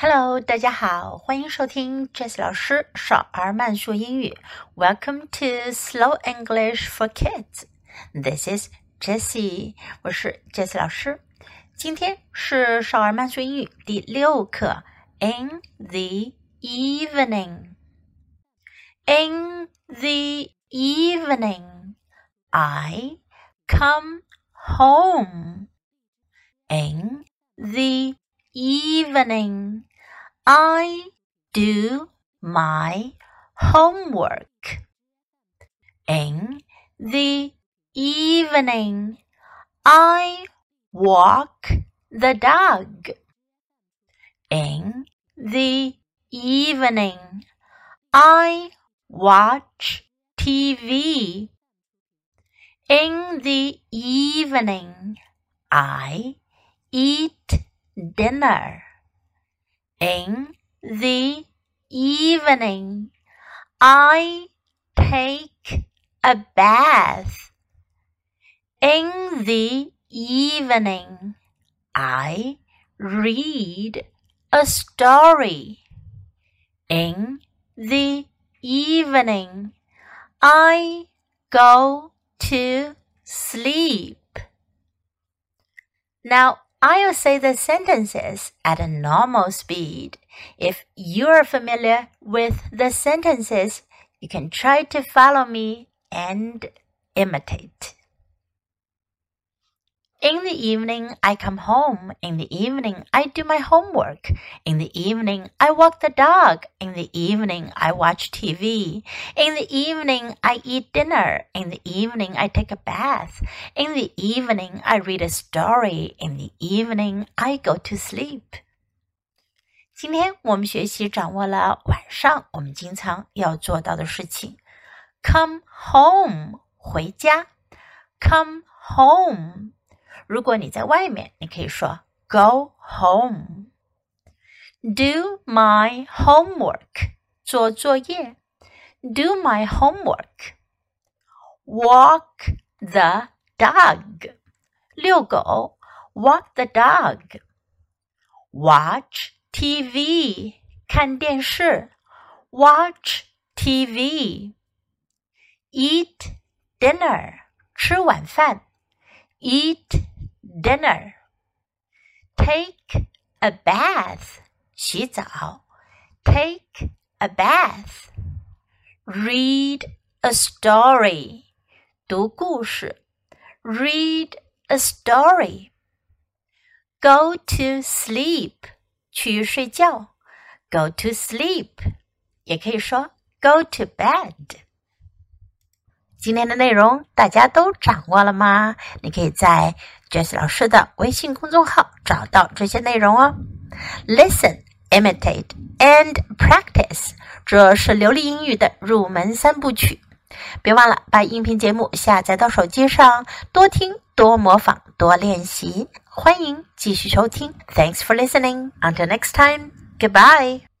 Hello，大家好，欢迎收听 Jessie 老师少儿慢速英语。Welcome to Slow English for Kids. This is Jessie，我是 Jessie 老师。今天是少儿慢速英语第六课。In the evening, in the evening, I come home. In the evening, I do my homework. In the evening, I walk the dog. In the evening, I watch TV. In the evening, I eat dinner. In the evening, I take a bath. In the evening, I read a story. In the evening, I go to sleep. Now, I'll say the sentences at a normal speed. If you're familiar with the sentences, you can try to follow me and imitate. In the evening, I come home. In the evening, I do my homework. In the evening, I walk the dog. In the evening, I watch TV. In the evening, I eat dinner. In the evening, I take a bath. In the evening, I read a story. In the evening, I go to sleep. 今天我们学习掌握了晚上我们经常要做到的事情。Come home，回家。Come home。 如果你在外面，你可以说 go home。Do my homework，做作业。Do my homework。Walk the dog，遛狗。Walk the dog。Watch TV，看电视。Watch TV。Eat dinner，吃晚饭。Eat dinner. Take a bath. 洗澡. Take a bath. Read a story. 读故事. Read a story. Go to sleep. 去睡觉. Go to sleep. 也可以说 go to bed. 今天的内容大家都掌握了吗？你可以在 Jess 老师的微信公众号找到这些内容哦。Listen, imitate and practice，这是流利英语的入门三部曲。别忘了把音频节目下载到手机上，多听、多模仿、多练习。欢迎继续收听。Thanks for listening. Until next time. Goodbye.